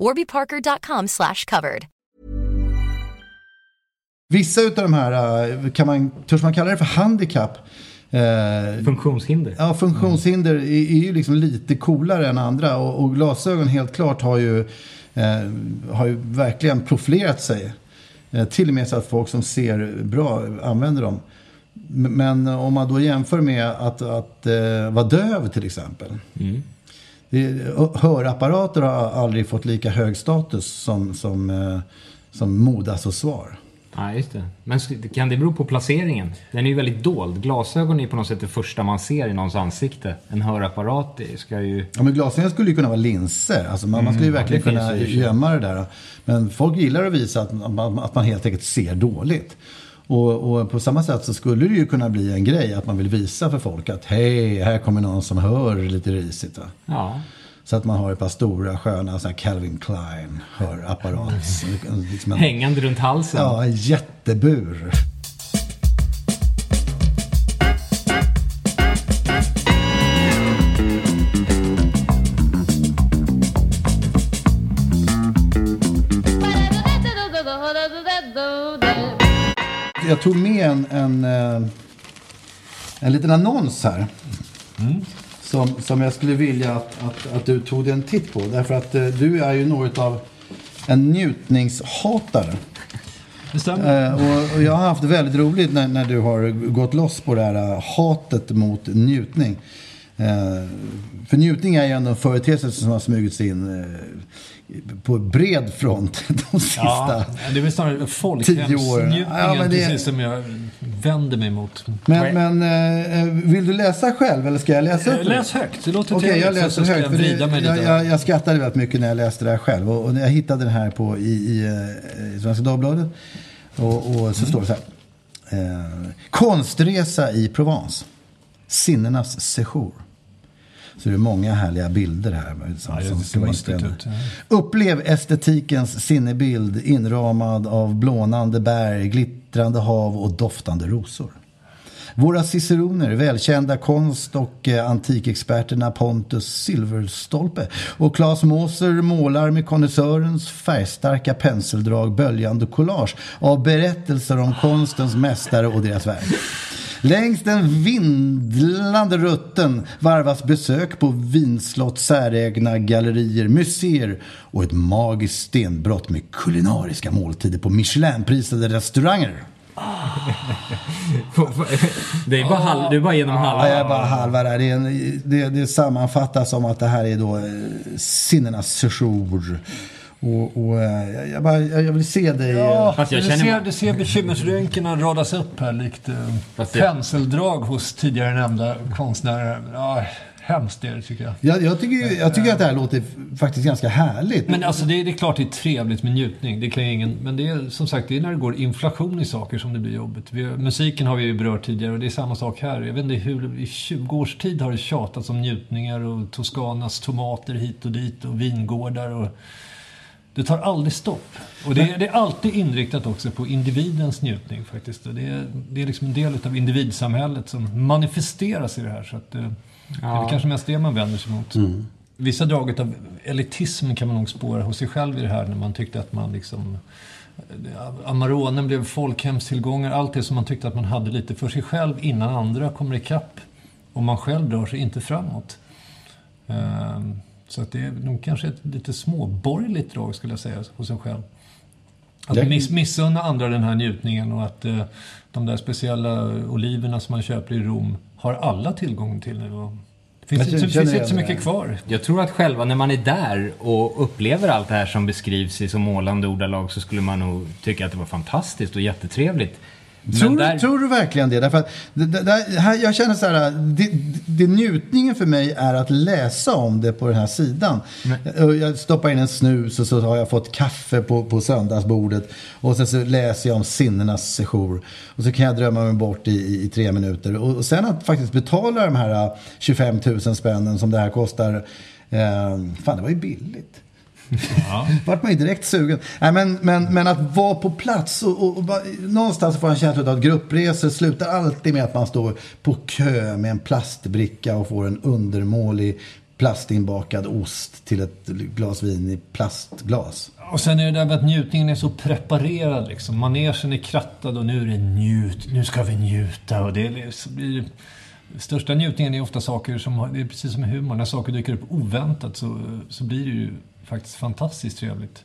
warbyparker.com slash covered. Vissa utav de här, eh, kan man, törs man kalla det för handikapp? Eh, funktionshinder. Ja, funktionshinder är, är ju liksom lite coolare än andra. Och, och glasögon helt klart har ju, eh, har ju verkligen profilerat sig. Eh, till och med så att folk som ser bra använder dem. Men om man då jämför med att, att uh, vara döv till exempel. Mm. Hörapparater har aldrig fått lika hög status som, som, uh, som modaccessoar. Ja, just det. Men kan det bero på placeringen? Den är ju väldigt dold. Glasögon är på något sätt det första man ser i någons ansikte. En hörapparat ska ju... Ja, men glasögon skulle ju kunna vara linser. Alltså man, mm, man skulle ju mm, verkligen kunna gömma det där. Men folk gillar att visa att man, att man helt enkelt ser dåligt. Och, och, på samma sätt så skulle det ju kunna bli en grej att man vill visa för folk att hej, här kommer någon som hör lite risigt. Ja. Så att man har ett par stora sköna så Calvin Klein hörapparat. Liksom en, Hängande runt halsen. Ja, en jättebur. Jag tog med en, en, eh, en liten annons här. Mm som, som jag skulle vilja att, att, att du tog en titt på. Därför att eh, du är ju något av en njutningshatare. Det stämmer. Eh, och, och, jag har haft väldigt roligt när, när du har gått loss på det här eh, hatet mot njutning. Eh, för njutning är ju ändå en företeelse som har smugit sig in eh, på bred front de sista ja, det är väl snarare folkhemsnjutningen ja, det... precis som jag vänder mig mot. Men, men äh, vill du läsa själv eller ska jag läsa upp? Läs högt, det låter okay, jag läser högt. Jag, vrida mig jag, jag, jag skrattade väldigt mycket när jag läste det här själv. Och, och jag hittade den här på, i, i, i Svenska Dagbladet. Och, och så mm. står det så här. Eh, konstresa i Provence. Sinnenas sejour. Så det är många härliga bilder här. Som, ja, som ska vara ut, ja. Upplev estetikens sinnebild inramad av blånande berg, glittrande hav och doftande rosor. Våra ciceroner, välkända konst och eh, antikexperterna Pontus Silverstolpe och Claes Moser målar med konnässörens färgstarka penseldrag böljande collage av berättelser om konstens mästare och deras verk. Längs den vindlande rutten varvas besök på vinslott, särägna gallerier, museer och ett magiskt stenbrott med kulinariska måltider på Michelinprisade restauranger. det är bara, halv, du är bara genom halva? Ja, jag är bara halva där. Det, en, det, det sammanfattas som att det här är då eh, sinnenas sejour. Och, och eh, jag, bara, jag vill se dig... Ja, Fast jag du, ser, du ser bekymmersrynkorna radas upp här likt eh, penseldrag hos tidigare nämnda konstnärer. Ja, hemskt är det tycker jag. Jag, jag tycker, jag tycker att det här låter faktiskt ganska härligt. Men alltså det, det är klart det är trevligt med njutning. Det kan ingen, men det är som sagt det är när det går inflation i saker som det blir jobbigt. Vi, musiken har vi ju berört tidigare och det är samma sak här. Jag vet inte hur, i 20 års tid har det tjatats om njutningar och Toscanas tomater hit och dit och vingårdar och det tar aldrig stopp. Och det är, det är, alltid inriktat också på individens njutning faktiskt. Det är, det är liksom en del av individsamhället som manifesteras i det här. Så att, eh, det är kanske mest det man vänder sig mot. Mm. Vissa drag av elitism kan man nog spåra hos sig själv i det här när man tyckte att man liksom eh, Amaronen blev folkhemstillgångar, allt det som man tyckte att man hade lite för sig själv innan andra kommer ikapp. Och man själv drar sig inte framåt. Um, Så att det är nog kanske ett lite småborgerligt drag skulle jag säga hos en själv. Att miss, missunna andra den här njutningen och att eh, de där speciella oliverna som man köper i Rom har alla tillgång till nu. Och finns det finns inte så mycket kvar. Jag tror att själva när man är där och upplever allt det här som beskrivs i så målande ordalag så skulle man nog tycka att det var fantastiskt och jättetrevligt. Tror, där... tror, du verkligen det? Därför att det, det, här, jag känner så här, det, det, njutningen för mig är att läsa om det på den här sidan. Nej. Jag stoppar in en snus och så har jag fått kaffe på, på söndagsbordet. Och sen så läser jag om sinnenas sejour. Och så kan jag drömma mig bort i, i, i tre minuter. Och, och, sen att faktiskt betala de här 25 000 spännen som det här kostar. Eh, fan, det var ju billigt. Ja. vart man ju direkt sugen. Nej, men, men, men att vara på plats och, och, och någonstans får jag en känsla av att gruppresor slutar alltid med att man står på kö med en plastbricka och får en undermålig plastinbakad ost till ett glas vin i plastglas. Och sen är det där med att njutningen är så preparerad liksom. Manegen är krattad och nu är det njut, nu ska vi njuta. Och det är, största njutningen är ofta saker som, det är precis som med humor, när saker dyker upp oväntat så, så blir det ju faktiskt fantastiskt trevligt.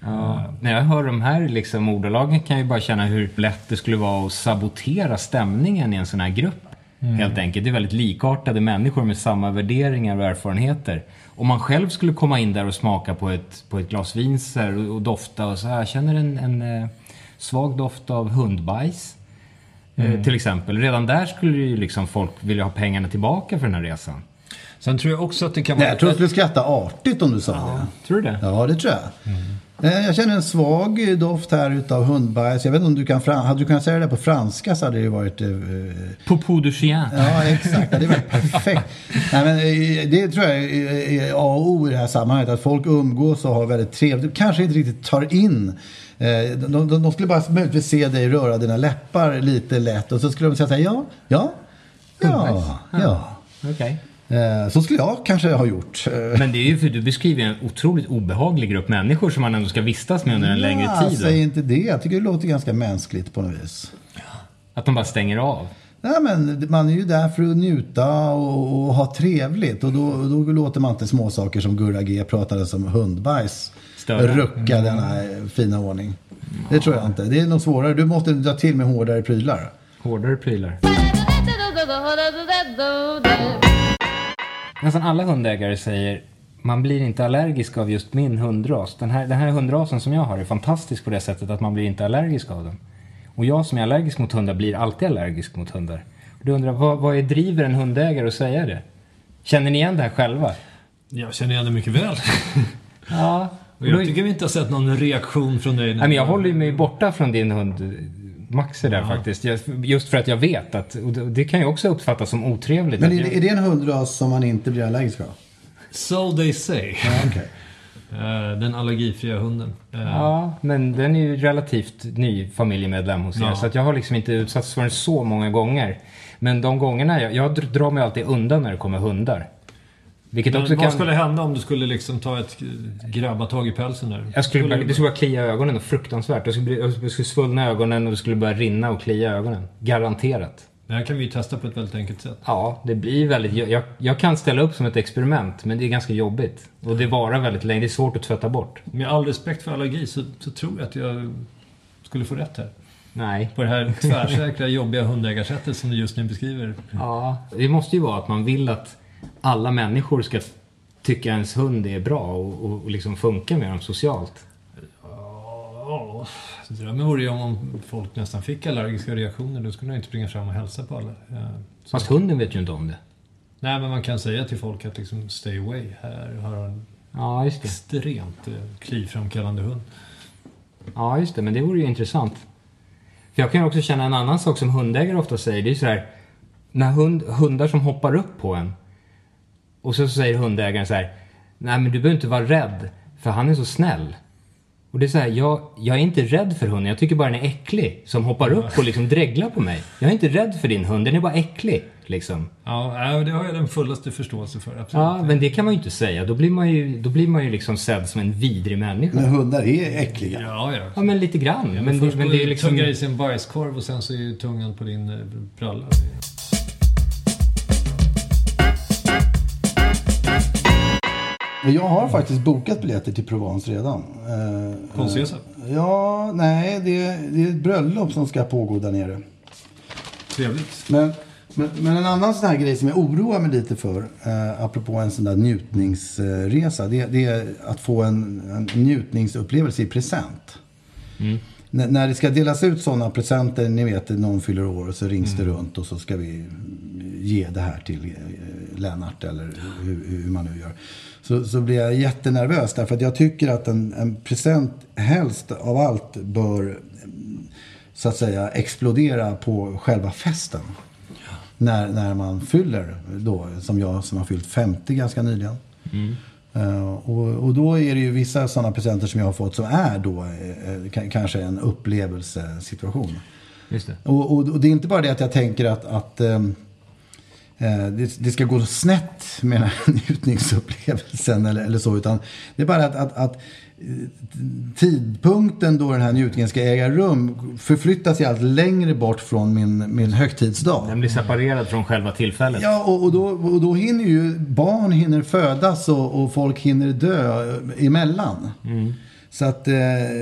Ja. Uh, när jag hör de här liksom ordalagen kan jag ju bara känna hur lätt det skulle vara att sabotera stämningen i en sån här grupp. Mm. Helt enkelt. Det är väldigt likartade människor med samma värderingar och erfarenheter. Om man själv skulle komma in där och smaka på ett, på ett glas vin och, och dofta och så här. Jag känner en, en eh, svag doft av hundbajs. Eh, mm. Eh, till exempel. Redan där skulle ju liksom folk vilja ha pengarna tillbaka för den här resan. Sen tror jag också att det kan vara... Nej, jag tror att du skulle skratta artigt om du sa ja, det. Tror du det? Ja, det tror jag. Mm. Jag känner en svag doft här utav hundbajs. Jag vet inte om du kan... Hade du kunnat säga det på franska så hade det varit... Eh... Popo du chien. Ja, exakt. Det varit perfekt. Nej, men eh, det tror jag är A och O i det här sammanhanget. Att folk umgås och har väldigt trevligt. Kanske inte riktigt tar in eh, de, de, de, skulle bara möjligtvis se dig röra dina läppar lite lätt och så skulle de säga så här, ja, ja, ja, ja. ja. Okej. Eh, så skulle jag kanske ha gjort. Eh, Men det är ju för du beskriver en otroligt obehaglig grupp människor som man ändå ska vistas med under en ja, längre tid. Säg inte det. Jag tycker det låter ganska mänskligt på något vis. Att de bara stänger av? Nej, men man är ju där för att njuta och, och ha trevligt. Och då, då låter man inte småsaker som Gurra G pratade som hundbajs Större. rucka mm. denna fina ordning. Det tror jag inte. Det är nog svårare. Du måste dra till med hårdare prylar. Hårdare prylar. Nästan alla hundägare säger man blir inte allergisk av just min hundras. Den här, den här hundrasen som jag har är fantastisk på det sättet att man blir inte allergisk av den. Och jag som är allergisk mot hundar blir alltid allergisk mot hundar. Och du undrar, vad, vad är driver en hundägare att säga det? Känner ni igen det här själva? Jag känner igen det mycket väl. ja. Och jag tycker vi inte har sett någon reaktion från dig. Nej, men jag håller mig borta från din hund Max är där ja. faktiskt. Just för att jag vet att, och det kan ju också uppfattas som otrevligt. Men är, jag... är det en hundras som man inte blir allergisk av? So they say. Ja, okay. Eh, den allergifria hunden. Eh, ja, men den är ju relativt ny familjemedlem hos er. Ja. Så att jag har liksom inte utsatts för den så många gånger. Men de gångerna, jag, jag drar mig alltid undan när det kommer hundar. Vilket också vad kan... skulle hända om du skulle liksom ta ett grabba tag i pälsen där? Jag skulle, skulle... Det skulle bara klia ögonen och fruktansvärt. Jag skulle, jag skulle svullna ögonen och det skulle börja rinna och klia ögonen. Garanterat. Det här kan vi ju testa på ett väldigt enkelt sätt. Ja, det blir väldigt... Jag, jag kan ställa upp som ett experiment, men det är ganska jobbigt. Och det varar väldigt länge. Det är svårt att tvätta bort. Med all respekt för allergi så, så tror jag att jag skulle få rätt här. Nej. På det här tvärsäkra, jobbiga hundägarsättet som du just nu beskriver. Ja, det måste ju vara att man vill att alla människor ska tycka ens hund är bra och, och, och liksom funka med dem socialt. Ja, drömmen vore ju om folk nästan fick allergiska reaktioner. Då skulle man inte springa fram och hälsa på alla. Så Fast hunden vet ju inte om det. Nej, men man kan säga till folk att liksom stay away. Här har en ja, just det. extremt eh, kliframkallande hund. Ja, just det. Men det vore ju intressant. För jag kan också känna en annan sak som hundägare ofta säger. Det är så här, när hund, hundar som hoppar upp på en och så säger hundägaren så här. Nej men du behöver inte vara rädd. För han är så snäll. Och det är så här, jag, jag är inte rädd för hunden. Jag tycker bara den är äcklig. Som hoppar upp och liksom dreglar på mig. Jag är inte rädd för din hund. Den är bara äcklig. Liksom. Ja, det har jag den fullaste förståelse för. Absolut. Ja, men det kan man ju inte säga. Då blir man ju, då blir man ju liksom sedd som en vidrig människa. Men hundar är äckliga. Ja, ja. Ja, men lite grann. Ja, men, men, det, men det är liksom... tugga i sig en bajskorv och sen så är ju tungan på din eh, bralla. Jag har faktiskt bokat biljetter till Provence redan. Concesa? Ja, nej, det är, det är ett bröllop som ska pågå där nere. Trevligt. Men, men, men, en annan sån här grej som jag oroar mig lite för, eh, apropå en sån där njutningsresa, det, det är att få en, en njutningsupplevelse i present. Mm. när det ska delas ut sådana presenter, ni vet någon fyller år och så rings mm. det runt och så ska vi ge det här till eh, Lennart eller hur, hur, man nu gör. Så, så blir jag jättenervös därför att jag tycker att en, en present helst av allt bör så att säga explodera på själva festen. Ja. När, när man fyller då, som jag som har fyllt 50 ganska nyligen. Mm. Uh, och, och, då är det ju vissa sådana presenter som jag har fått som är då uh, kanske en upplevelsesituation. Just det. Och, och, och, det är inte bara det att jag tänker att, att um, det, det, ska gå snett med den här njutningsupplevelsen eller, eller så. Utan det är bara att, att, att tidpunkten då den här njutningen ska äga rum förflyttas ju allt längre bort från min, min högtidsdag. Den blir separerad från själva tillfället. Ja, och, och, då, och då hinner ju barn hinner födas och, och folk hinner dö emellan. Mm. Så att eh,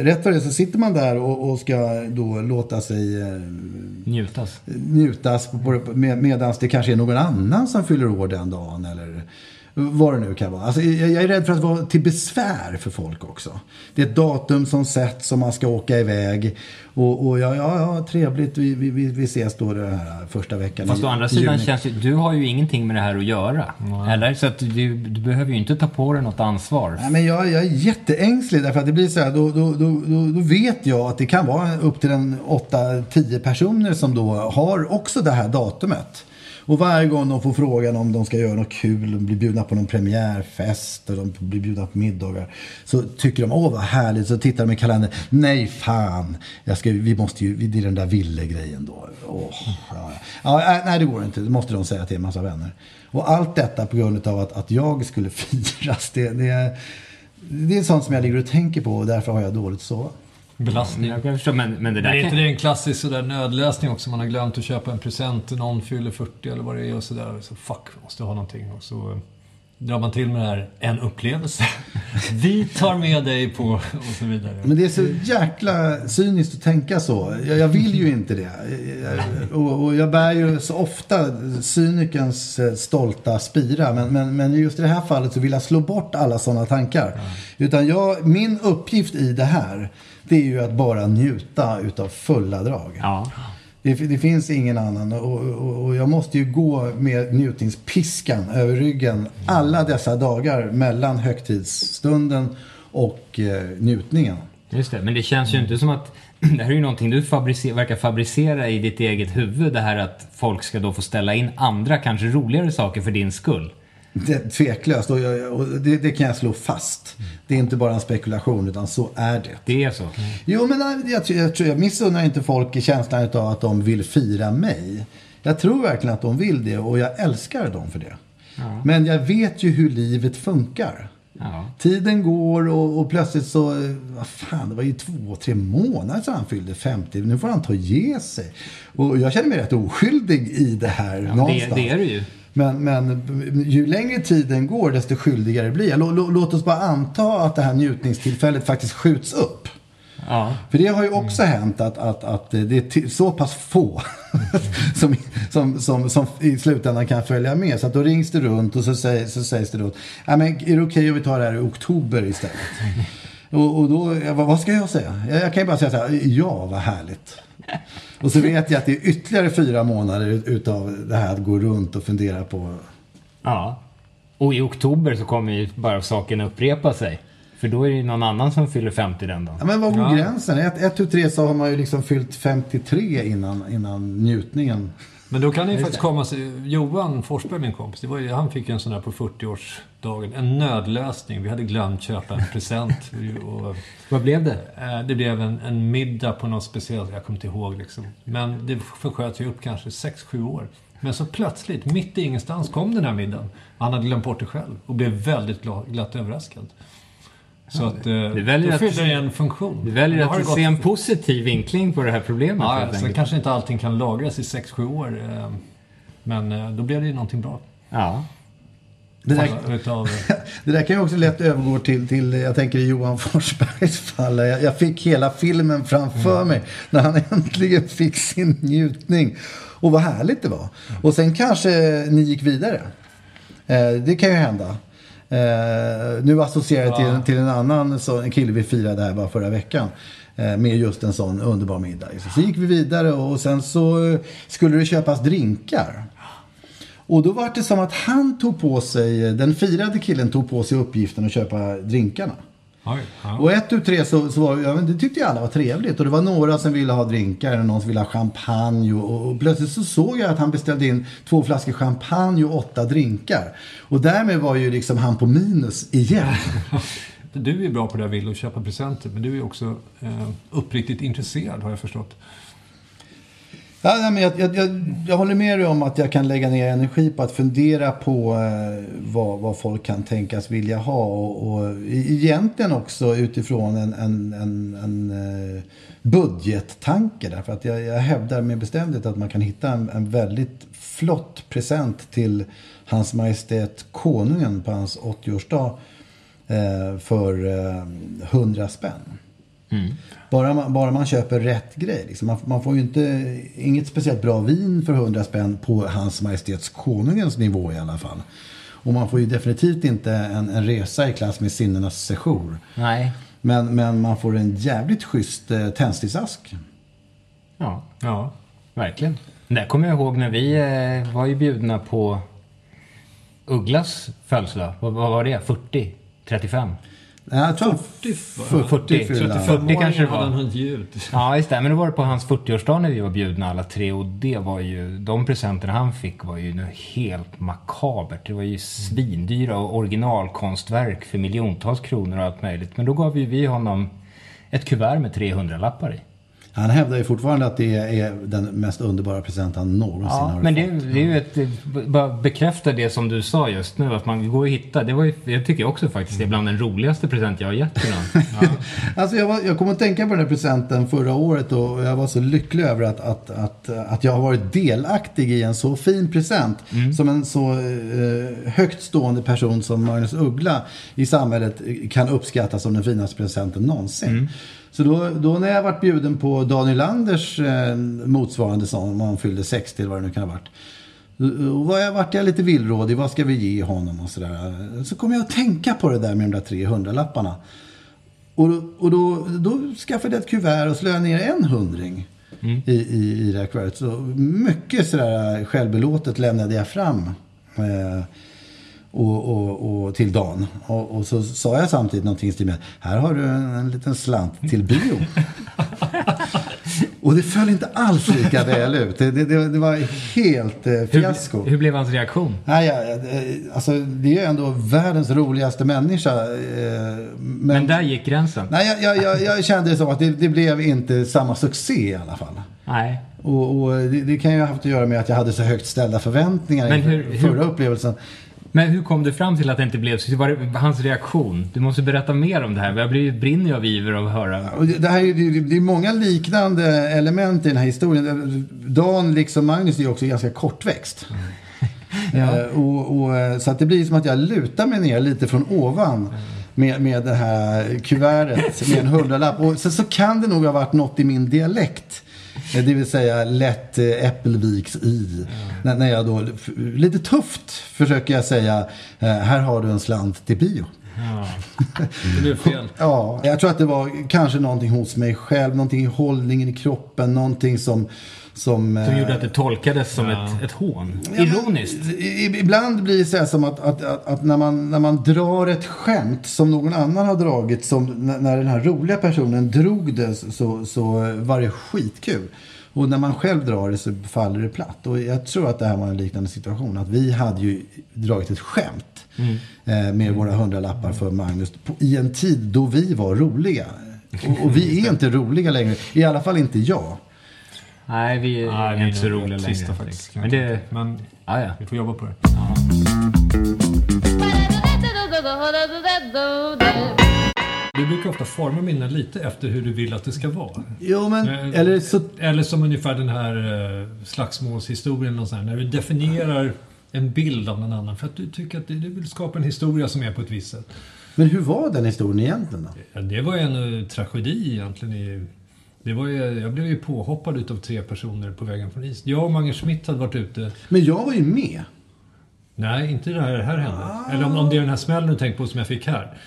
rätt för det så sitter man där och, och ska då låta sig eh, njutas, njutas med, medan det kanske är någon annan som fyller år den dagen. Eller, vad det nu kan vara. Alltså, jag, jag är rädd för att vara till besvär för folk också. Det är ett datum som sätts som man ska åka iväg. Och, och ja, ja, ja, trevligt, vi, vi, vi ses då den här första veckan Fast å andra sidan känns ju, du har ju ingenting med det här att göra. Mm. Eller? Så att du, du behöver ju inte ta på dig något ansvar. Nej, men jag, jag är jätteängslig därför att det blir så här, då, då, då, då, då vet jag att det kan vara upp till en 8-10 personer som då har också det här datumet. Och varje gång de får frågan om de ska göra något kul, de blir bjudna på någon premiärfest och de blir bjudna på middagar. Så tycker de, åh vad härligt, så tittar de i kalendern. Nej fan, jag ska, vi måste ju, det är den där ville-grejen då. Åh, ja, ja. Äh, nej det går inte, det måste de säga till en massa vänner. Och allt detta på grund av att, att jag skulle firas, det, det, det är sånt som jag ligger och tänker på och därför har jag dåligt sova belastning. Jag förstå, men, men det där men är inte det en klassisk sådär nödlösning också? Man har glömt att köpa en present, någon fyller 40 eller vad det är och sådär. Så fuck, måste ha någonting. Och så eh, drar man till med det här, en upplevelse. Vi tar med dig på, och så vidare. Men det är så jäkla cyniskt att tänka så. Jag, jag vill ju inte det. Och, och, jag bär ju så ofta cynikens eh, stolta spira. Men, men, men just i det här fallet så vill jag slå bort alla sådana tankar. Utan jag, min uppgift i det här det är ju att bara njuta utav fulla drag. Ja. Det, det, finns ingen annan och, och, och, jag måste ju gå med njutningspiskan över ryggen alla dessa dagar mellan högtidsstunden och eh, njutningen. Just det, men det känns ju inte som att det här är ju någonting du fabricer, verkar fabricera i ditt eget huvud. Det här att folk ska då få ställa in andra, kanske roligare saker för din skull. Det, tveklöst. Och, jag, och det, det, kan jag slå fast. Det är inte bara en spekulation, utan så är det. Det är så? Mm. Jo, men jag, jag, jag, jag missunnar inte folk känslan av att de vill fira mig. Jag tror verkligen att de vill det och jag älskar dem för det. Ja. Men jag vet ju hur livet funkar. Ja. Tiden går och, och, plötsligt så, vad fan, det var ju två, tre månader sedan han fyllde 50. Nu får han ta och ge sig. Och jag känner mig rätt oskyldig i det här ja, någonstans. Det, det är du ju. Men, men ju längre tiden går desto skyldigare blir jag. Låt oss bara anta att det här njutningstillfället faktiskt skjuts upp. Ja. För det har ju också mm. hänt att, att, att det är så pass få som, som, som, som, i slutändan kan följa med. Så att då rings det runt och så, säg, så sägs det då, men är det okej okay om vi tar det här i oktober istället? Och, och då, vad ska jag säga? Jag, jag kan ju bara säga så här, ja vad härligt. Och så vet jag att det är ytterligare fyra månader utav det här att gå runt och fundera på. Ja. Och i oktober så kommer ju bara saken upprepa sig. För då är det ju någon annan som fyller 50 den dagen. Ja, men vad går ja. gränsen? Ett, ett, tu, tre så har man ju liksom fyllt 53 innan, innan njutningen men då kan det ju faktiskt komma Johan Forsberg, min kompis, det var ju, han fick ju en sån här på 40-årsdagen. En nödlösning. Vi hade glömt köpa en present. Och, Vad blev det? Eh, det blev en, en middag på något speciellt, jag kommer inte ihåg liksom. Men det försköt ju upp kanske 6-7 år. Men så plötsligt, mitt i ingenstans, kom den här middagen. Han hade glömt bort det själv och blev väldigt glad, glatt överraskad. Så att, eh, du väljer då fyller det en funktion. Du väljer att se en positiv vinkling på det här problemet. Ja, sen kanske inte allting kan lagras i 6-7 år. Eh, men eh, då blir det ju någonting bra. Ja. Det där, det där kan ju också lätt övergå till, till jag tänker i Johan Forsbergs fall. Jag, jag fick hela filmen framför mm. mig när han äntligen fick sin njutning. Och vad härligt det var. Och sen kanske ni gick vidare. Eh, det kan ju hända. Eh, nu associerar jag till, till en annan så, en kille vi firade här bara förra veckan. Eh, med just en sån underbar middag. Så, så gick vi vidare och sen så eh, skulle det köpas drinkar. Och då var det som att han tog på sig, den firade killen tog på sig uppgiften att köpa drinkarna. Oj, ja. Och ett ur tre så, så var, ja, det tyckte jag alla var trevligt. Och det var några som ville ha drinkar, någon som ville ha champagne. Och, och, plötsligt så såg jag att han beställde in två flaskor champagne och åtta drinkar. Och därmed var ju liksom han på minus igen. du är bra på det där vill och köpa presenter. Men du är också eh, uppriktigt intresserad har jag förstått. Ja, men jag, jag, jag, jag, håller med dig om att jag kan lägga ner energi på att fundera på eh, vad, vad folk kan tänkas vilja ha. Och, och egentligen också utifrån en, en, en, en eh, budgettanke. Därför att jag, jag hävdar med bestämdhet att man kan hitta en, en väldigt flott present till Hans Majestät Konungen på hans 80-årsdag eh, för eh, 100 spänn. Mm. Bara, man, bara man köper rätt grej. Liksom. Man, man, får ju inte, inget speciellt bra vin för 100 spänn på Hans Majestäts Konungens nivå i alla fall. Och man får ju definitivt inte en, en resa i klass med sinnenas sejour. Nej. Men, men man får en jävligt schysst eh, tändsticksask. Ja, ja, verkligen. Det kommer jag ihåg när vi eh, var ju bjudna på Ugglas födelsedag. Vad, vad var det? 40? 35? Jag tror 40, 40, 40, 40, 40 kanske det var. Ja, just det. Men då var det på hans 40-årsdag när vi var bjudna alla tre. Och det var ju, de presenterna han fick var ju helt makabert. Det var ju svindyra och originalkonstverk för miljontals kronor och allt möjligt. Men då gav ju vi honom ett kuvert med 300 lappar i. Han hävdar ju fortfarande att det är den mest underbara present han någonsin ja, har men fått. Men det, är ju ett, bara bekräftar det som du sa just nu, att man går och hittar. Det var ju, jag tycker också faktiskt det är bland den roligaste present jag har gett till någon. Ja. alltså jag, var, jag kom att tänka på den här presenten förra året och jag var så lycklig över att, att, att, att jag har varit delaktig i en så fin present. Mm. Som en så eh, högt stående person som Magnus Uggla i samhället kan uppskattas som den finaste presenten någonsin. Mm. Så då, då när jag varit bjuden på Daniel Anders eh, motsvarande sång, om han fyllde 60 eller vad det nu kan ha varit. Då var jag, vart jag lite villrådig, vad ska vi ge honom och sådär. Så kom jag att tänka på det där med de där 300 lapparna. Och, och då, då skaffade jag ett kuvert och slöade ner en hundring mm. i, i, i det här kuvertet. Så mycket sådär självbelåtet lämnade jag fram. Eh, och, och, och, till Dan. Och, och, så sa jag samtidigt någonting till mig. Här har du en, en liten slant till bio. och det föll inte alls lika väl ut. Det, det, det var helt eh, fiasko. Hur, hur, blev hans reaktion? Nej, ja, alltså, det är ju ändå världens roligaste människa. Eh, men, men, där gick gränsen? Nej, jag, jag, jag, jag kände som att det, det, blev inte samma succé i alla fall. Nej. Och, och det, kan ju ha haft att göra med att jag hade så högt ställda förväntningar men hur, förra hur, upplevelsen. Men hur kom du fram till att det inte blev så? Var det hans reaktion? Du måste berätta mer om det här. Jag blir, brinner av iver av att höra. Det, här, det, det är många liknande element i den här historien. Dan, liksom Magnus, är också ganska kortväxt. ja. Eh, och, och, eh, så att det blir som att jag lutar mig ner lite från ovan. Med, med det här kuvertet med en hundralapp. Och sen så kan det nog ha varit något i min dialekt det vill säga lätt eh, Äppelviks i. Ja. När jag då, lite tufft försöker jag säga, eh, här har du en slant till bio. Ja. Det blev fel. ja, jag tror att det var kanske någonting hos mig själv, någonting i hållningen i kroppen, någonting som som, som gjorde att det tolkades som ja. ett, ett hån? Ironiskt? Ja, ibland blir det så här som att, att, att, att, när, man, när man drar ett skämt som någon annan har dragit, som när den här roliga personen drog det så, så var det skitkul. Och när man själv drar det så faller det platt. Och jag tror att det här var en liknande situation. Att vi hade ju dragit ett skämt mm. eh, med våra hundralappar för Magnus på, i en tid då vi var roliga. Och, och vi är inte roliga längre. I alla fall inte jag. Nej, vi är Nej, inte så roliga längre. Faktiskt. Men, det, men ah, ja. vi får jobba på det. Ja. Du brukar ofta forma minnen lite efter hur du vill att det ska vara. Jo, men... Eh, eller, så... eller som ungefär den här eh, slagsmålshistorien. Och så här, när du definierar en bild av någon annan. För att du tycker att du, vill skapa en historia som är på ett visst sätt. Men hur var den historien egentligen då? Ja, det var en uh, tragedi egentligen. I, det var ju, jag blev ju påhoppad utav tre personer på vägen från is. Jag och Mange Schmidt hade varit ute. Men jag var ju med. Nej, inte det här, här hände. Ah. Eller om, om det är den här smällen du tänker på som jag fick här.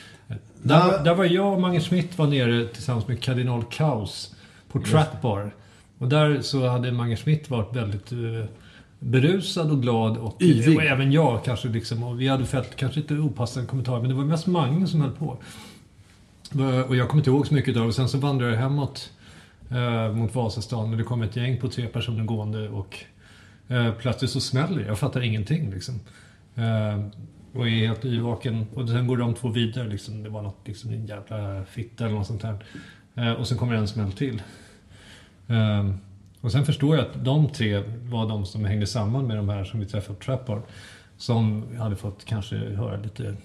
Där, ah. där var jag och Mange Schmidt var nere tillsammans med Kardinal Kaos på Trap Bar. Och där så hade Mange Schmidt varit väldigt uh, berusad och glad. Och, och även jag kanske liksom. Och vi hade fällt kanske inte opassande kommentarer. Men det var mest Mange som höll på. Och jag kommer inte ihåg så mycket av det. Sen så vandrade jag hemåt eh, mot Vasastan. Och det kommer ett gäng på tre personer gående. Och eh, plötsligt så smäller det. Jag fattar ingenting liksom. Eh, och är helt yrvaken. Och sen går de två vidare liksom. Det var något, liksom en jävla fitta eller något sånt där. Eh, och sen kommer en smäll till. Eh, och sen förstår jag att de tre var de som hängde samman med de här som vi träffade på Trappard. Som hade fått kanske höra lite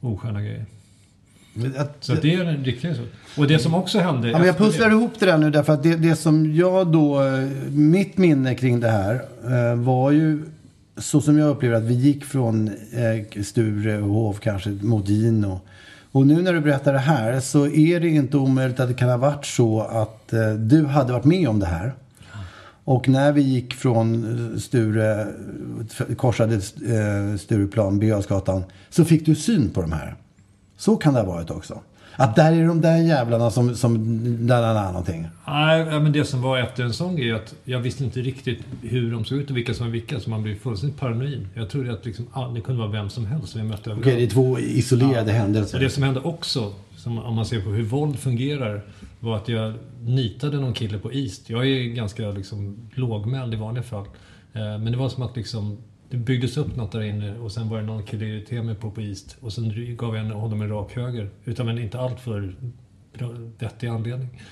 osköna grejer. Att, så det är en riktig så. Och det som också hände... Ja, men jag pusslar det. ihop det där nu därför att det, det som jag då... Mitt minne kring det här eh, var ju så som jag upplever att vi gick från eh, Sturehov kanske mot Gino. Och nu när du berättar det här så är det inte omöjligt att det kan ha varit så att eh, du hade varit med om det här. Och när vi gick från Sture, korsade eh, Stureplan, Birger så fick du syn på de här. Så kan det ha varit också. Att där är de där jävlarna som, som där, där, där, någonting. Nej, men det som var efter en sån grej att jag visste inte riktigt hur de såg ut och vilka som var vilka. Så man blev fullständigt paranoid. Jag trodde att liksom, ah, det kunde vara vem som helst som vi mötte Okej, det är två isolerade ja. händelser. Och det som hände också, som, om man ser på hur våld fungerar, var att jag nitade någon kille på East. Jag är ganska liksom, lågmäld i vanliga fall. Eh, men det var som att liksom, det byggdes upp något där inne och sen var det någon kille irriterade mig på på East. Och sen gav jag honom en rak höger. Utan en inte alltför vettig anledning.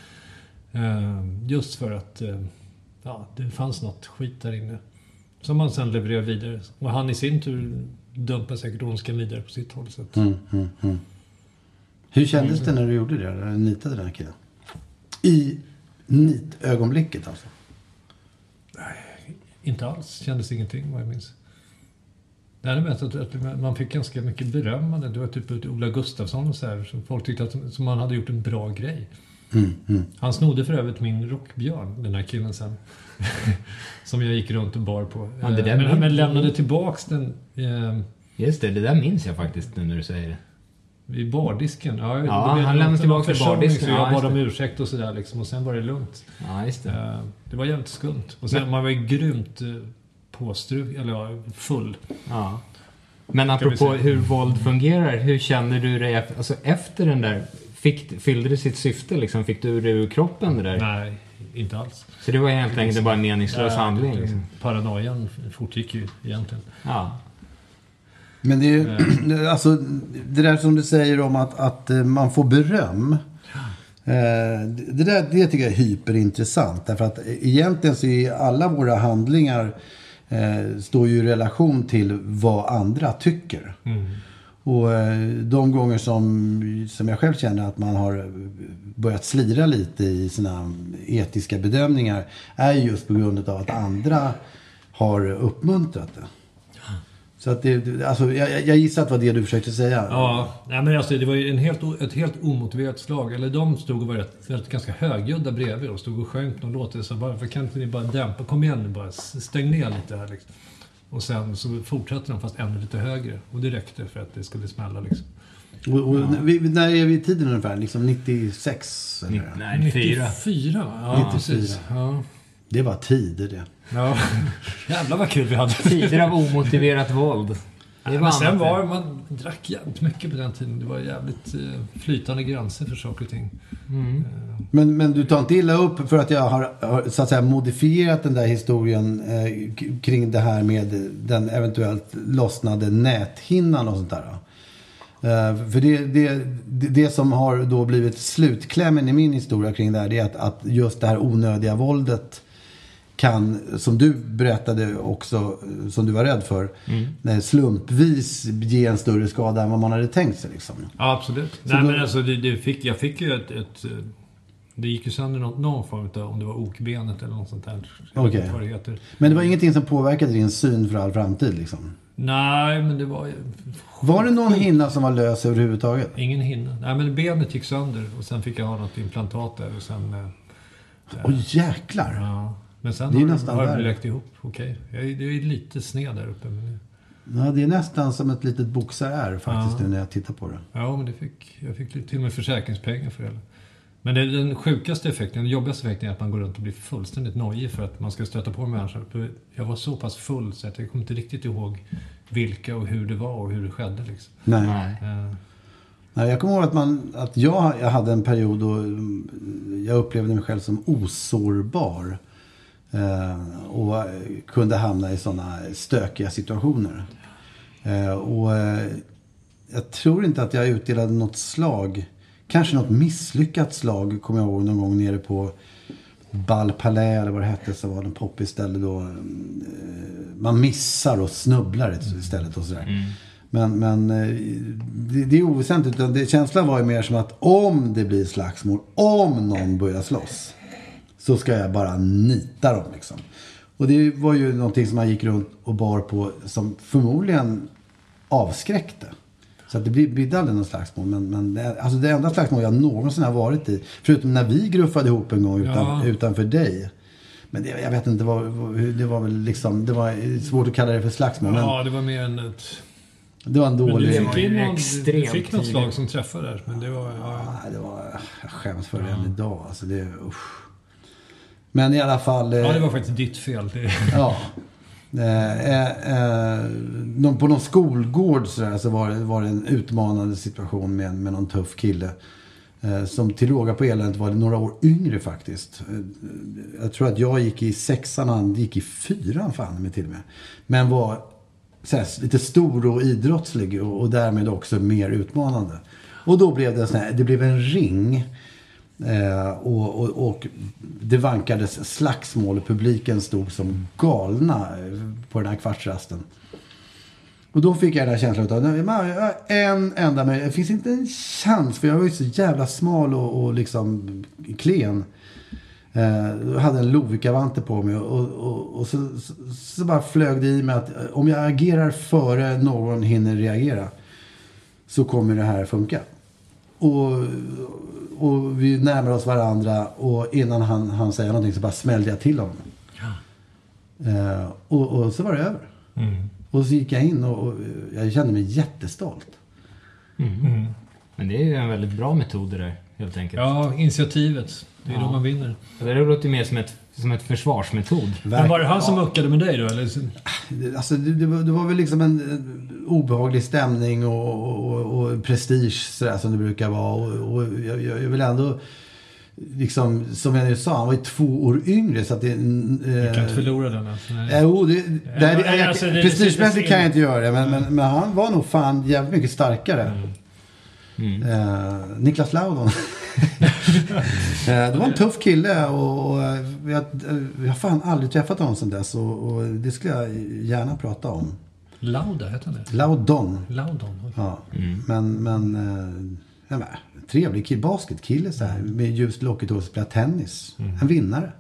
Eh, just för att eh, ja, det fanns något skit där inne. Som man sen levererade vidare. Och han i sin tur dumpade säkert ondskan vidare på sitt håll. Så att... mm, mm, mm. Hur kändes det när du gjorde det? När du nitade den här killen? I nitögonblicket alltså? Nej, inte alls. Kändes ingenting vad jag minns. Mest att, att man fick ganska mycket berömmande. Det var typ Ola Gustafsson och så här. Så folk tyckte att som man hade gjort en bra grej. Mm, mm. Han snodde för övrigt min rockbjörn, den här killen sen. som jag gick runt och bar på. Ja, men, men, men lämnade tillbaks den. Eh, Just det, det där minns jag faktiskt nu när du säger det. Vid bardisken? Ja, ja han lämnade tillbaka till bardisken. Så jag bad om ursäkt och sådär liksom. Och sen var det lugnt. Ja, just det. Eh, det var jävligt skumt. Och sen, man var ju grymt påstruken, eller ja, full. Ja. Men apropå hur våld fungerar, hur känner du dig alltså, efter den där? Fick, fyllde det sitt syfte liksom? Fick du det ur kroppen det där? Nej, inte alls. Så det var egentligen liksom, bara en meningslös ja, handling? Liksom. Paranoian fortgick ju egentligen. Ja. Men det är eh. alltså det där som du säger om att, att eh, man får beröm. Eh, det, där, det tycker jag är hyperintressant. Därför att egentligen så är alla våra handlingar eh, står ju i relation till vad andra tycker. Mm. Och eh, de gånger som, som jag själv känner att man har börjat slira lite i sina etiska bedömningar är just på grund av att andra har uppmuntrat det. Så att det, alltså, jag, jag gissar att det var det du försökte säga. Ja, nej, men alltså, det var ju en helt, ett helt omotiverat slag. Eller de stod och var rätt, rätt ganska högljudda bredvid och stod och sjöng någon låt. Så bara, varför kan inte ni bara dämpa? Kom igen nu bara, stäng ner lite här liksom. Och sen så fortsatte de fast ännu lite högre. Och det räckte för att det skulle smälla liksom. Och, och ja. vi, när är vi i tiden ungefär? Liksom 96? Eller? Nej, 94. 94, ja, 94. Ja. Det var tider det. Ja. Jävlar vad kul vi hade. Tider av omotiverat våld. Det men sen var man drack jävligt mycket på den tiden. Det var jävligt eh, flytande gränser för saker och ting. Mm. Eh. Men, men du tar inte illa upp för att jag har, har så att säga modifierat den där historien eh, kring det här med den eventuellt lossnade näthinnan och sånt där? Uh, för det, det, det, det, som har då blivit slutklämmen i min historia kring det här det är att, att just det här onödiga våldet kan, som du berättade också, som du var rädd för, mm. slumpvis ge en större skada än vad man hade tänkt sig. Liksom. Ja, absolut. Nej, då... men alltså, det, det fick, jag fick ju ett, ett, Det gick ju sönder någon, någon form av, om det var okbenet eller något sånt där. Okay. Vad det heter. Men det var ingenting som påverkade din syn för all framtid liksom? Nej, men det var ju... Var det någon hinna som var lös överhuvudtaget? Ingen hinna. Nej, men benet gick sönder och sen fick jag ha något implantat där och sen... Eh, Åh oh, jäklar! Ja. Men sen det är har, nästan har det läkt ihop. Okej. Okay. Jag, är lite sned där uppe. Men... Ja, det är nästan som ett litet boxar faktiskt ja. nu när jag tittar på det. Ja, men det fick, jag fick till och med försäkringspengar för det. Men det, den sjukaste effekten, den jobbigaste effekten är att man går runt och blir fullständigt nojig för att man ska stöta på människor. Jag var så pass full så att jag kommer inte riktigt ihåg vilka och hur det var och hur det skedde. Liksom. Nej. Uh. Nej, jag kommer ihåg att, man, att jag, jag hade en period då jag upplevde mig själv som osårbar. Eh, och kunde hamna i sådana stökiga situationer. Eh, och eh, jag tror inte att jag utdelade något slag Kanske något misslyckat slag kommer jag ihåg någon gång nere på Bal Palais eller vad det hette. Så var det en poppig ställe då. Man missar och snubblar istället och sådär. Mm. Men, men det, det är oväsentligt. Det, känslan var ju mer som att om det blir slagsmål, om någon börjar slåss. Så ska jag bara nita dem liksom. Och det var ju någonting som man gick runt och bar på som förmodligen avskräckte. Så att det bidde aldrig något slagsmål. Men, men det, alltså det enda slagsmål jag någonsin har varit i, förutom när vi gruffade ihop en gång utan, ja. utanför dig. Men det, jag vet inte, vad, det var väl liksom, det var svårt att kalla det för slagsmål. Ja, men, det var mer än ett... Det var en dålig... Men du fick, någon, du fick något slag som träffade där. Men det var... Ja, ja det var... Jag skäms för det ja. än idag. Alltså det, usch. Men i alla fall... Ja, det var faktiskt ditt fel. Ja. Eh, eh, eh, på någon skolgård så, så var, det, var det en utmanande situation med, med någon tuff kille. Eh, som till råga på eländet var några år yngre faktiskt. Eh, jag tror att jag gick i sexan och han gick i fyran fan med till och med. Men var här, lite stor och idrottslig och, och därmed också mer utmanande. Och då blev det, sån här, det blev en ring Eh, och, och, och, det vankades slagsmål. och Publiken stod som galna på den här kvartsrasten. Och då fick jag den här känslan av en enda men Det finns inte en chans. För jag var ju så jävla smal och, och liksom klen. Eh, jag hade en Lovikka-vante på mig. Och, och, och så, så, så, bara flög det i mig att eh, om jag agerar före någon hinner reagera. Så kommer det här funka. Och, och vi närmar oss varandra och innan han, han säger någonting så bara smällde jag till honom. Ja. Eh, och, och, så var det över. Mm. Och så gick jag in och, och jag kände mig jättestolt. Mm. Mm. Men det är ju en väldigt bra metod det där, helt enkelt. Ja, initiativet. Det är ja. då man vinner. Det låter mer som ett, som ett försvarsmetod. Men var det han som muckade med dig då? Eller? Alltså, det, det, var, det var väl liksom en, en obehaglig stämning och, och, och prestige sådär, som det brukar vara. Och, och jag, jag vill ändå... Liksom, som jag nu sa, han var ju två år yngre. Så att det, eh, du kan inte förlora den alltså. Jo, det, det, ja, alltså, prestigemässigt kan jag inte göra det. Men, men, men, han var nog fan jävligt mycket starkare. Mm. Mm. Eh, Niklas Laudon. Eh, det var en tuff kille och, och jag, jag har fan aldrig träffat honom sedan dess. Och, och, det skulle jag gärna prata om. Lauda heter han det? Laudon. Laudon, okay. Ja, mm. men, men, eh, trevlig kille, basketkille så här, med ljust lockigt och spelar tennis. Mm. En vinnare.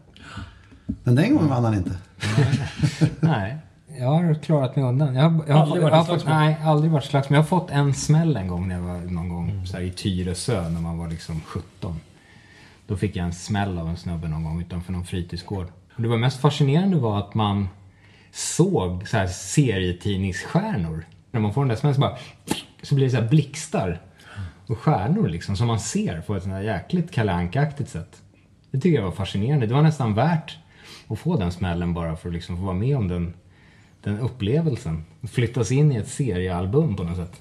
Men den gången vann han inte. Nej. Jag har klarat mig undan. Jag har, jag har, aldrig varit jag har fått, Nej, aldrig varit slagsmål. Jag har fått en smäll en gång när jag var någon gång mm. så här, i Tyresö när man var liksom 17. Då fick jag en smäll av en snubbe någon gång utanför någon fritidsgård. Och det var mest fascinerande var att man såg så här serietidningsstjärnor. När man får den där smällen så bara så blir det så här blixtar och stjärnor liksom som man ser på ett sånt här jäkligt Kalle aktigt sätt. Det tycker jag var fascinerande. Det var nästan värt att få den smällen bara för att liksom få vara med om den den upplevelsen. Flyttas in i ett seriealbum på något sätt.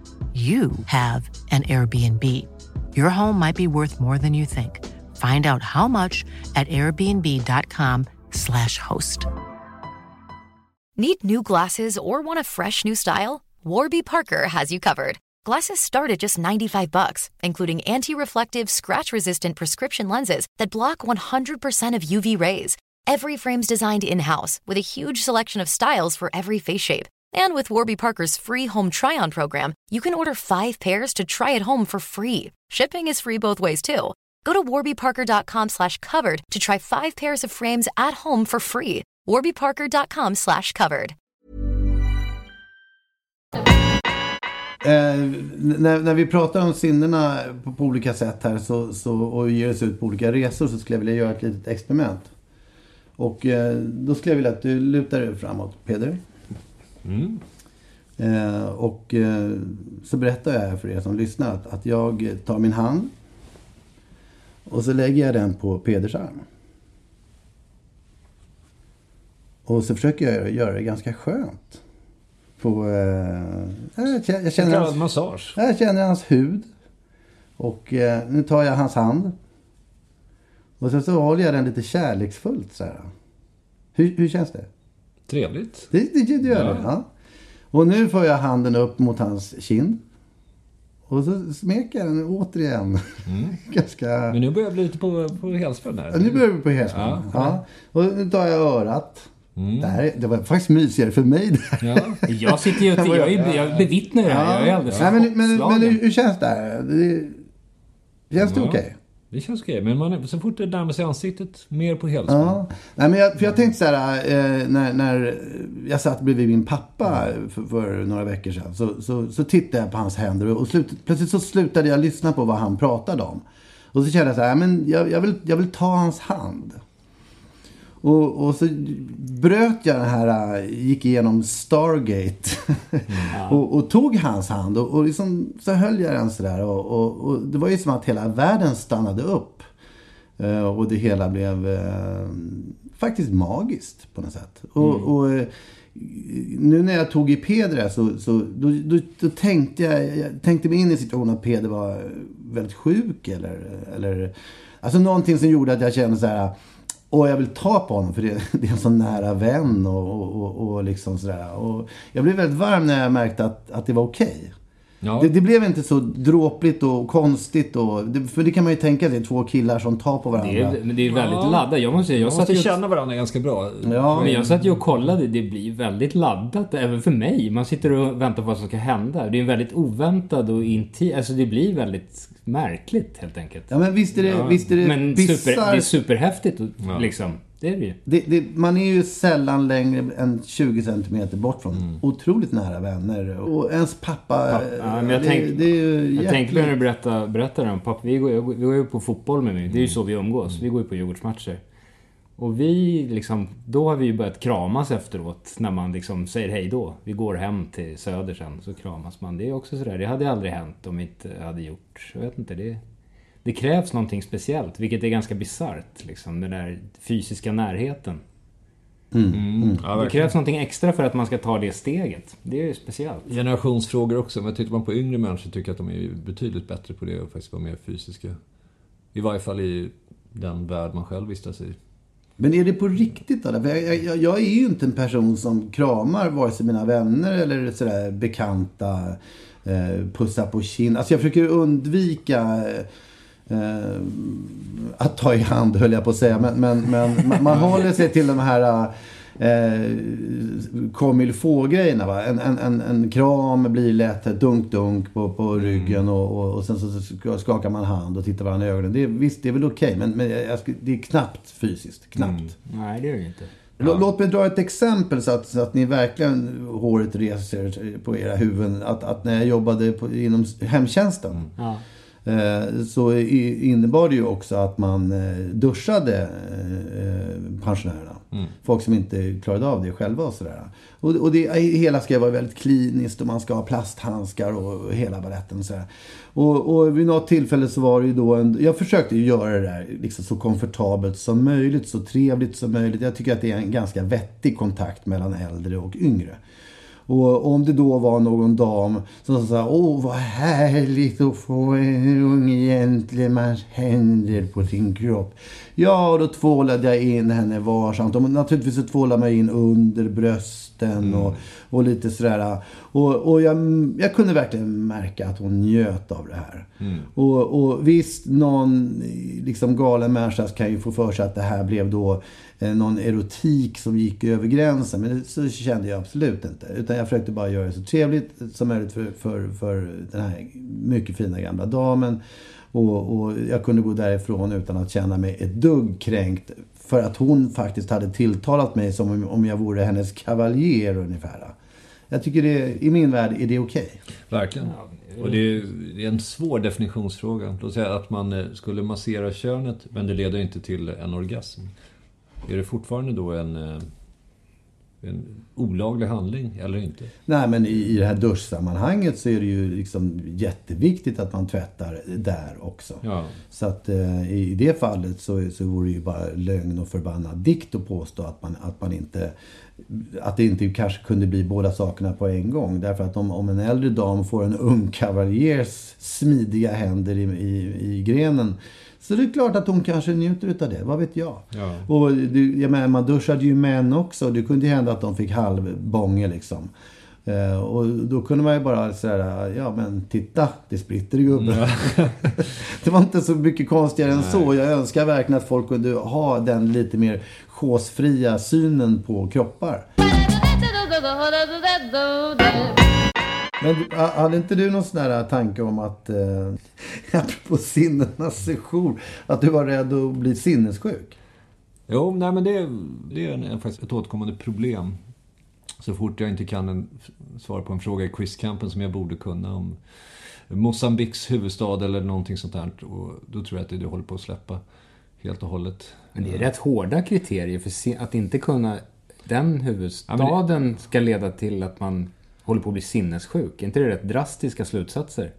you have an Airbnb. Your home might be worth more than you think. Find out how much at airbnb.com/slash host. Need new glasses or want a fresh new style? Warby Parker has you covered. Glasses start at just 95 bucks, including anti-reflective, scratch-resistant prescription lenses that block 100% of UV rays. Every frame's designed in-house with a huge selection of styles for every face shape. And with Warby Parker's free home try on program, you can order five pairs to try at home for free. Shipping is free both ways, too. Go to warbyparker.com slash covered to try five pairs of frames at home for free. warbyparker.com slash covered. Eh, när, när vi pratar om sinnena på, på olika sätt här så, så, och ger oss ut på olika resor så skulle jag vilja göra ett litet experiment. Och eh, då skulle jag vilja att du lutar dig framåt, Peder. Mm. Eh, och eh, så berättar jag för er som lyssnar att, att jag tar min hand och så lägger jag den på Peders arm. Och så försöker jag göra det ganska skönt. På, eh, jag, känner, jag, känner hans, massage. jag känner hans hud. Och eh, nu tar jag hans hand. Och sen så håller jag den lite kärleksfullt så här. Hur, hur känns det? Trevligt. Det, det, det gör ja. det. Ja. Och nu får jag handen upp mot hans kind. Och så smeker jag den återigen. Mm. Ganska... Men nu börjar jag bli lite på, på helspänn här. nu börjar vi på helspänn. Ja, ja. Och nu tar jag örat. Mm. Det, här, det var faktiskt mysigare för mig. Ja. Jag sitter ju och jag, jag, jag bevittnar det här. Jag är alldeles ja. Nej, men, men, men hur känns det här? Det, känns det okej? Okay? Det känns okej, men man, så fort det närmar sig ansiktet, mer på helspänn. Ja. Nej, men jag, för jag tänkte så här, eh, när, när jag satt bredvid min pappa för, för några veckor sedan. Så, så, så, tittade jag på hans händer och slut, plötsligt så slutade jag lyssna på vad han pratade om. Och så kände jag så här, men jag, jag, vill, jag vill ta hans hand. Och, och, så bröt jag den här, äh, gick igenom Stargate. Mm. och, och, tog hans hand och, och liksom, så höll jag den sådär. Och, och, det var ju som att hela världen stannade upp. Uh, och det hela blev uh, faktiskt magiskt på något sätt. Mm. och nu när jag tog i Peder så, så då, då, då, tänkte jag, jag tänkte mig in i situationen att Peder var väldigt sjuk eller, eller alltså någonting som gjorde att jag kände så här och jag vill ta på honom för det, det är en så nära vän och, och, och liksom sådär. Och jag blev väldigt varm när jag märkte att, att det var okej. Okay. Ja. Det, det, blev inte så dråpligt och konstigt. Och, det, för det kan man ju tänka sig, två killar som tar på varandra. Det är, men det är väldigt ja. laddat. Jag måste säga, jag man måste känna varandra ganska bra. Ja. Men jag satt ju och kollade. Det blir väldigt laddat, även för mig. Man sitter och väntar på vad som ska hända. Det är väldigt oväntad och intim. Alltså det blir väldigt märkligt helt enkelt. Ja men visst är det, ja. visst är det Men super, det är superhäftigt ja. liksom. Det är det ju. Det, det, man är ju sällan längre än 20 cm bort från mm. otroligt nära vänner. Och ens pappa, pappa ja, men jag det, tänk, det är ju Jag tänkte när du berättade, berättade om pappa. Vi går, vi går ju på fotboll med mig. Det är ju så vi umgås. Vi går ju på Djurgårdsmatcher. Och vi liksom, då har vi ju börjat kramas efteråt när man liksom säger hej då. Vi går hem till Söder sen, så kramas man. Det är också sådär, det hade aldrig hänt om vi inte hade gjort, jag vet inte, det... Det krävs någonting speciellt, vilket är ganska bisarrt. Liksom, den där fysiska närheten. Mm. Mm. mm. Ja, det krävs någonting extra för att man ska ta det steget. Det är ju speciellt. Generationsfrågor också. Men tittar man på yngre människor tycker jag att de är betydligt bättre på det och faktiskt vara mer fysiska. I varje fall i den värld man själv vistas i. Men är det på riktigt då? Jag, jag, jag, är ju inte en person som kramar vare sig mina vänner eller sådär bekanta. Eh, pussar på kind. Alltså jag försöker undvika eh, att ta i hand höll jag på att säga. Men, men, men man, man håller sig till de här eh, eh, comme grejerna va. En, en, en, en, kram blir lätt dunk-dunk på, på mm. ryggen och, och, och, sen så skakar man hand och tittar varandra i ögonen. Det, visst, det är väl okej, okay, men, men jag, det är knappt fysiskt. Knappt. Mm. Nej, det är det inte. Ja. Låt mig dra ett exempel så att, så att ni verkligen håret reser på era huvuden. Att, att när jag jobbade på, inom hemtjänsten. Mm. Ja. Eh, så innebar det ju också att man eh, duschade eh, pensionärerna. Mm. Folk som inte klarade av det själva och sådär. Och, och det hela ska vara väldigt kliniskt och man ska ha plasthandskar och hela baletten och sådär. Och, och vid något tillfälle så var det ju då en... Jag försökte ju göra det där liksom så komfortabelt som möjligt, så trevligt som möjligt. Jag tycker att det är en ganska vettig kontakt mellan äldre och yngre. Och om det då var någon dam som sa åh vad härligt att få en ung gentlemans händer på sin kropp. Ja, då tvålade jag in henne varsamt. Och naturligtvis så tvålade man in under brösten mm. och, och lite sådär. Och, och jag, jag kunde verkligen märka att hon njöt av det här. Mm. Och, och visst, någon liksom galen människa kan ju få för sig att det här blev då eh, någon erotik som gick över gränsen. Men det, så kände jag absolut inte. Utan jag försökte bara göra det så trevligt som möjligt för, för, för den här mycket fina gamla damen. Och, och, jag kunde gå därifrån utan att känna mig ett dugg kränkt. För att hon faktiskt hade tilltalat mig som om jag vore hennes kavaljer ungefär. Jag tycker det, i min värld är det okej. Okay. Verkligen. Och det är, det är, en svår definitionsfråga. Låt säga att man eh, skulle massera könet men det leder inte till en orgasm. Är det fortfarande då en eh, en olaglig handling eller inte? Nej, men i, i det här duschsammanhanget så är det ju liksom jätteviktigt att man tvättar där också. Ja. Så att eh, i det fallet så, så vore det ju bara lögn och förbannad dikt att påstå att man, att man inte att det inte kanske kunde bli båda sakerna på en gång. Därför att om, om en äldre dam får en ung kavaljers smidiga händer i, i, i grenen så det är klart att hon kanske njuter utav det, vad vet jag. Ja. Och du, jag menar, man duschade ju män också. Det kunde ju hända att de fick halvbånge liksom. Uh, och då kunde man ju bara säga, ja men titta, det spritter i gubben. Ja. det var inte så mycket konstigare än Nej. så. Jag önskar verkligen att folk kunde ha den lite mer chosefria synen på kroppar. Men hade inte du någon sån där tanke om att, eh, apropå sinnenas session, att du var rädd att bli sinnessjuk? Jo, nej men det, det är en, faktiskt ett återkommande problem. Så fort jag inte kan en, svara på en fråga i quizkampen som jag borde kunna om Mosambiks huvudstad eller någonting sånt där. Och då tror jag att det, det håller på att släppa helt och hållet. Men det är rätt hårda kriterier för att inte kunna den huvudstaden ja, det... ska leda till att man håller på att bli sinnessjuk. Är inte det rätt drastiska slutsatser?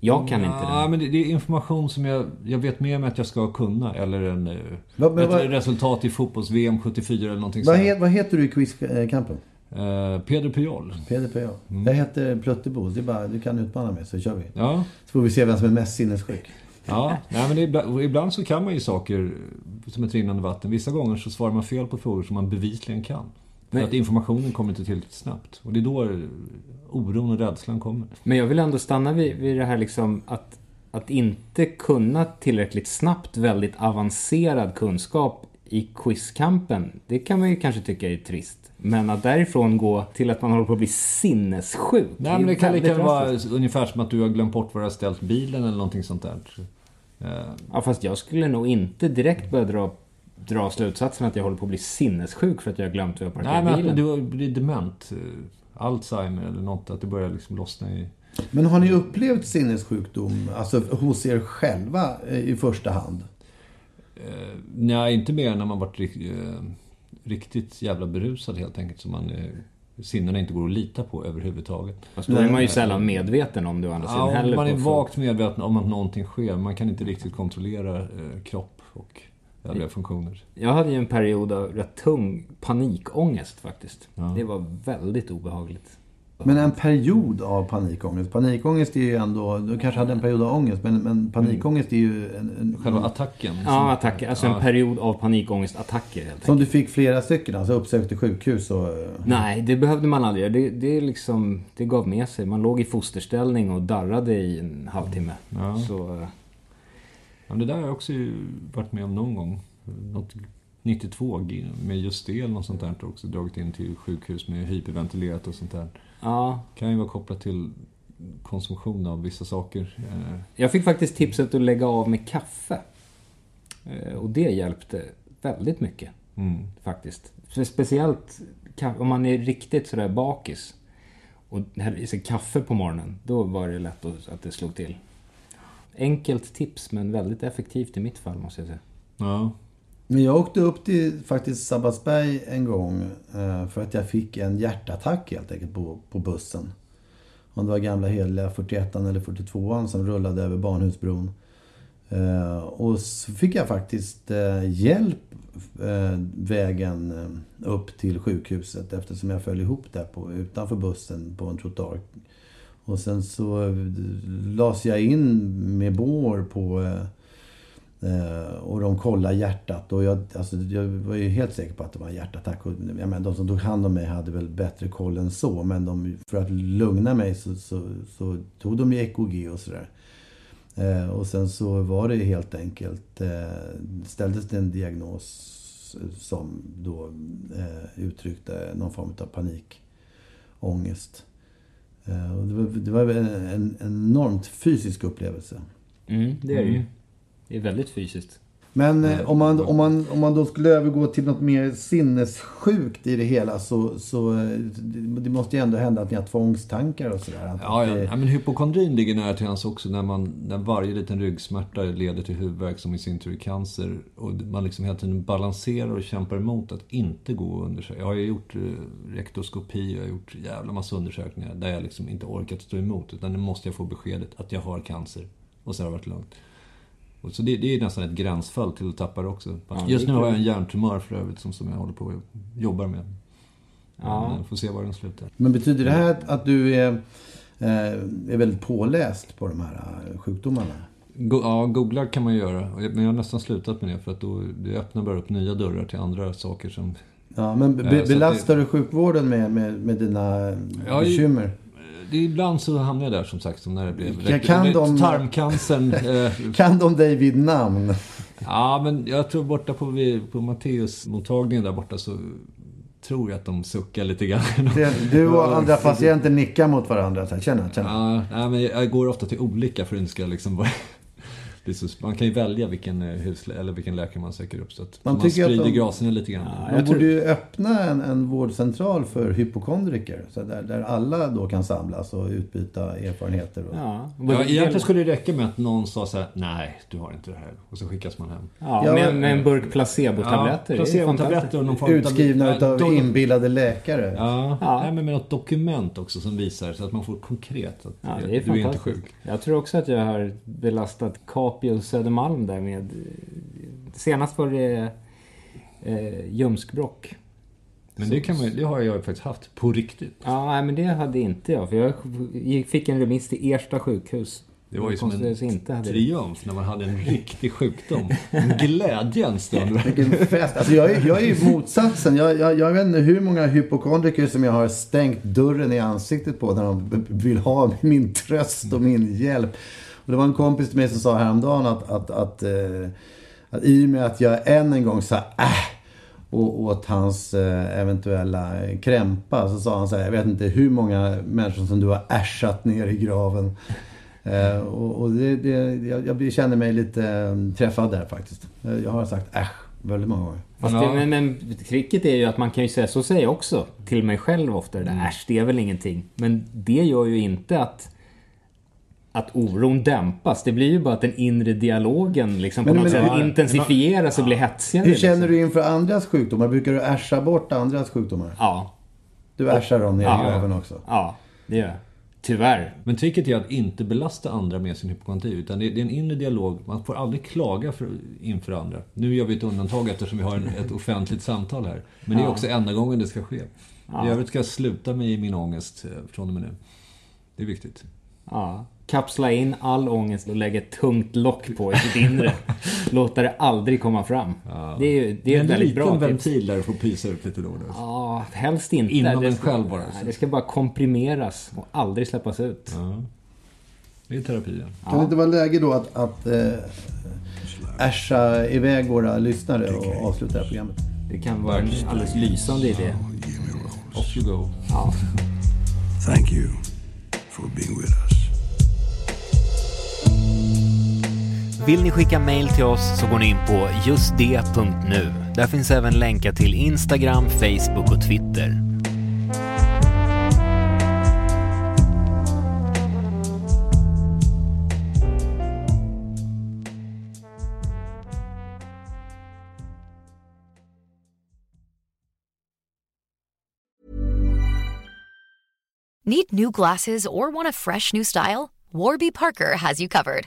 Jag kan ja, inte det. men det, det, är information som jag, jag vet med mig att jag ska kunna. Eller en, eh, va, men, ett va, resultat i fotbolls-VM 74 eller någonting vad, he, vad heter du i quizkampen? Uh, Peder Pujol. Peder Pujol. Mm. Jag heter Pluttebo. Det är bara, du kan utmana mig så kör vi. Ja. Så får vi se vem som är mest sinnessjuk. Ja, nej, men ibland, ibland så kan man ju saker som ett rinnande vatten. Vissa gånger så svarar man fel på frågor som man bevisligen kan. För att informationen kommer inte tillräckligt snabbt. Och det är då oron och rädslan kommer. Men jag vill ändå stanna vid, vid det här liksom att, att inte kunna tillräckligt snabbt väldigt avancerad kunskap i quizkampen. Det kan man ju kanske tycka är trist. Men att därifrån gå till att man håller på att bli sinnessjuk. Nej, men det kan lika vara ungefär som att du har glömt bort var du har ställt bilen eller någonting sånt där. Ja, fast jag skulle nog inte direkt börja dra dra slutsatsen att jag håller på att bli sinnessjuk för att jag har glömt hur jag parkerar bilen. Nej, men att du blir dement. Eh, Alzheimer eller något, att det börjar liksom lossna i... Men har ni upplevt sinnessjukdom, alltså hos er själva eh, i första hand? Uh, nej, inte mer när man varit uh, riktigt jävla berusad helt enkelt. Så man, uh, sinnena inte går att lita på överhuvudtaget. Fast då är man ju sällan medveten om det å andra sidan ja, heller. man är vagt medveten om att någonting sker. Man kan inte riktigt kontrollera kropp och övriga funktioner. Jag hade ju en period av rätt tung panikångest faktiskt. Ja. Det var väldigt obehagligt. Men en period av panikångest. Panikångest är ju ändå, du kanske hade en period av ångest, men, men panikångest är ju... En, en, Själva attacken? Ja, attacker. Alltså ja. en period av panikångestattacker helt Som du fick flera stycken, alltså uppsökte sjukhus och... Nej, det behövde man aldrig göra. Det, det, liksom, det gav med sig. Man låg i fosterställning och darrade i en halvtimme. Ja. Så, Ja, det där har jag också varit med om någon gång. Något 92 med just det eller något sånt där också. Dragit in till sjukhus med hyperventilerat och sånt där. Ja. Kan ju vara kopplat till konsumtion av vissa saker. Eh, jag fick faktiskt tipset att lägga av med kaffe. Eh, och det hjälpte väldigt mycket. Mm. Faktiskt. Speciellt om man är riktigt sådär bakis och häller i sig kaffe på morgonen, då var det lätt att det slog till. Enkelt tips, men väldigt effektivt i mitt fall måste jag säga. Ja. Men jag åkte upp till faktiskt Sabbatsberg en gång eh, för att jag fick en hjärtattack helt enkelt på, på bussen. Om det var gamla heliga 41 eller 42 som rullade över Barnhusbron. Eh, och så fick jag faktiskt eh, hjälp vägen upp till sjukhuset eftersom jag föll ihop där på, utanför bussen på en trottoar. Och sen så eh, lades jag in med bår på eh, eh, och de kollade hjärtat och jag, alltså, jag var ju helt säker på att det var en hjärtattack. Och, jag menar, de som tog hand om mig hade väl bättre koll än så. Men de, för att lugna mig så, så, så tog de ju EKG och sådär. Och sen så var det helt enkelt, ställdes det en diagnos som då uttryckte någon form av panikångest. Eh, och det var, det var en, en enormt fysisk upplevelse. Mm, det är det ju. Mm. Det är väldigt fysiskt. Men eh, om, man, om, man, om man då skulle övergå till något mer sinnessjukt i det hela så, så eh, det måste ju ändå hända att ni har tvångstankar och sådär. Ja, ja. ja men hypokondrin ligger nära till hands också när, man, när varje liten ryggsmärta leder till huvudvärk som i sin tur är cancer. Och man liksom hela tiden balanserar och kämpar emot att inte gå och undersöka. Jag har ju gjort eh, rektoskopi, jag har gjort jävla massa undersökningar där jag liksom inte orkat stå emot. Utan nu måste jag få beskedet att jag har cancer. Och så har det varit lugnt. Så det, det, är nästan ett gränsfall till att tappa det också. Just nu har jag en hjärntumör för övrigt som, som jag håller på och jobbar med. Ja. Men, får se var den slutar. Men betyder det här att du är, eh, är väldigt påläst på de här eh, sjukdomarna? Go ja, googla kan man göra. Men jag har nästan slutat med det för att då, det öppnar bara upp nya dörrar till andra saker som... Ja, men be belastar det... du sjukvården med, med, med dina ja, bekymmer? Det, ibland så hamnar jag där som sagt, som när det blev ja, kan de, tarmcancern. Eh, kan de dig vid namn? Ja, men jag tror borta på, på Matteus-mottagningen där borta så tror jag att de suckar lite grann. Du och andra patienter nickar mot varandra. Så här, känna, känna. Ja, men jag går ofta till olika för att det inte ska liksom så, man kan ju välja vilken, eh, huslä, eller vilken läkare man söker upp. Så att man, man sprider de, graserna lite grann. Ja, man borde ju öppna en, en vårdcentral för hypokondriker. Så där, där alla då kan samlas och utbyta erfarenheter. Och... Ja, ja, egentligen skulle det räcka med att någon sa så här, nej, du har inte det här. Och så skickas man hem. Ja, ja med, med en burk placebotabletter. Ja, placebotabletter och någon form Utskrivna av, av inbillade läkare. Ja, ja. Nej, men med något dokument också som visar så att man får konkret att ja, det är du är inte sjuk. Jag tror också att jag har belastat Capio Södermalm där med... Senast var det eh, Ljumskbrock. Men det, kan man, det har jag faktiskt haft på riktigt. Ja, nej, men det hade inte jag. För jag fick en remiss till Ersta sjukhus. Det var ju som en inte triumf när man hade en riktig sjukdom. En glädjens stund. Vilken fest. Alltså jag, är, jag är motsatsen. Jag, jag, jag vet inte hur många hypokondriker som jag har stängt dörren i ansiktet på när de vill ha min tröst och min hjälp. Och det var en kompis till mig som sa häromdagen att, att, att, eh, att i och med att jag än en gång sa äh och åt hans eh, eventuella krämpa så sa han så här, jag vet inte hur många människor som du har äschat ner i graven. Eh, och, och det, det, jag, jag känner mig lite eh, träffad där faktiskt. Jag har sagt äsch väldigt många gånger. Fast det, men, men tricket är ju att man kan ju säga, så säger jag också till mig själv ofta, det där, äsch det är väl ingenting. Men det gör ju inte att att oron dämpas. Det blir ju bara att den inre dialogen liksom på men, något men, sätt ja, intensifieras och blir hetsigare. Hur känner liksom. du inför andras sjukdomar? Brukar du äscha bort andras sjukdomar? Ja. Du äschar dem ner ja, i graven också? Ja, det gör jag. Tyvärr. Men tricket är att inte belasta andra med sin hypokondri. Utan det är en inre dialog. Man får aldrig klaga för, inför andra. Nu gör vi ett undantag eftersom vi har en, ett offentligt samtal här. Men det är också enda gången det ska ske. Ja. I övrigt ska jag sluta mig i min ångest eh, från och med nu. Det är viktigt. Ja kapsla in all ångest och lägga ett tungt lock på i sitt inre. Låta det aldrig komma fram. Ja. Det är, det är ett väldigt bra tips. En ventil där du får pysa ut lite då. Ja, helst inte. Inom en själv bara. Nej, det ska bara komprimeras och aldrig släppas ut. Ja. Det är terapi. Ja. Kan det inte vara läge då att, att äh, äscha iväg våra lyssnare och avsluta det här programmet? Det kan vara en alldeles lysande idé. Off you go. Ja. Thank you for being with us. Vill ni skicka mail till oss så går ni in på justd.nu Där finns även länkar till Instagram, Facebook och Twitter. Need new glasses or want a fresh new style? Warby Parker has you covered.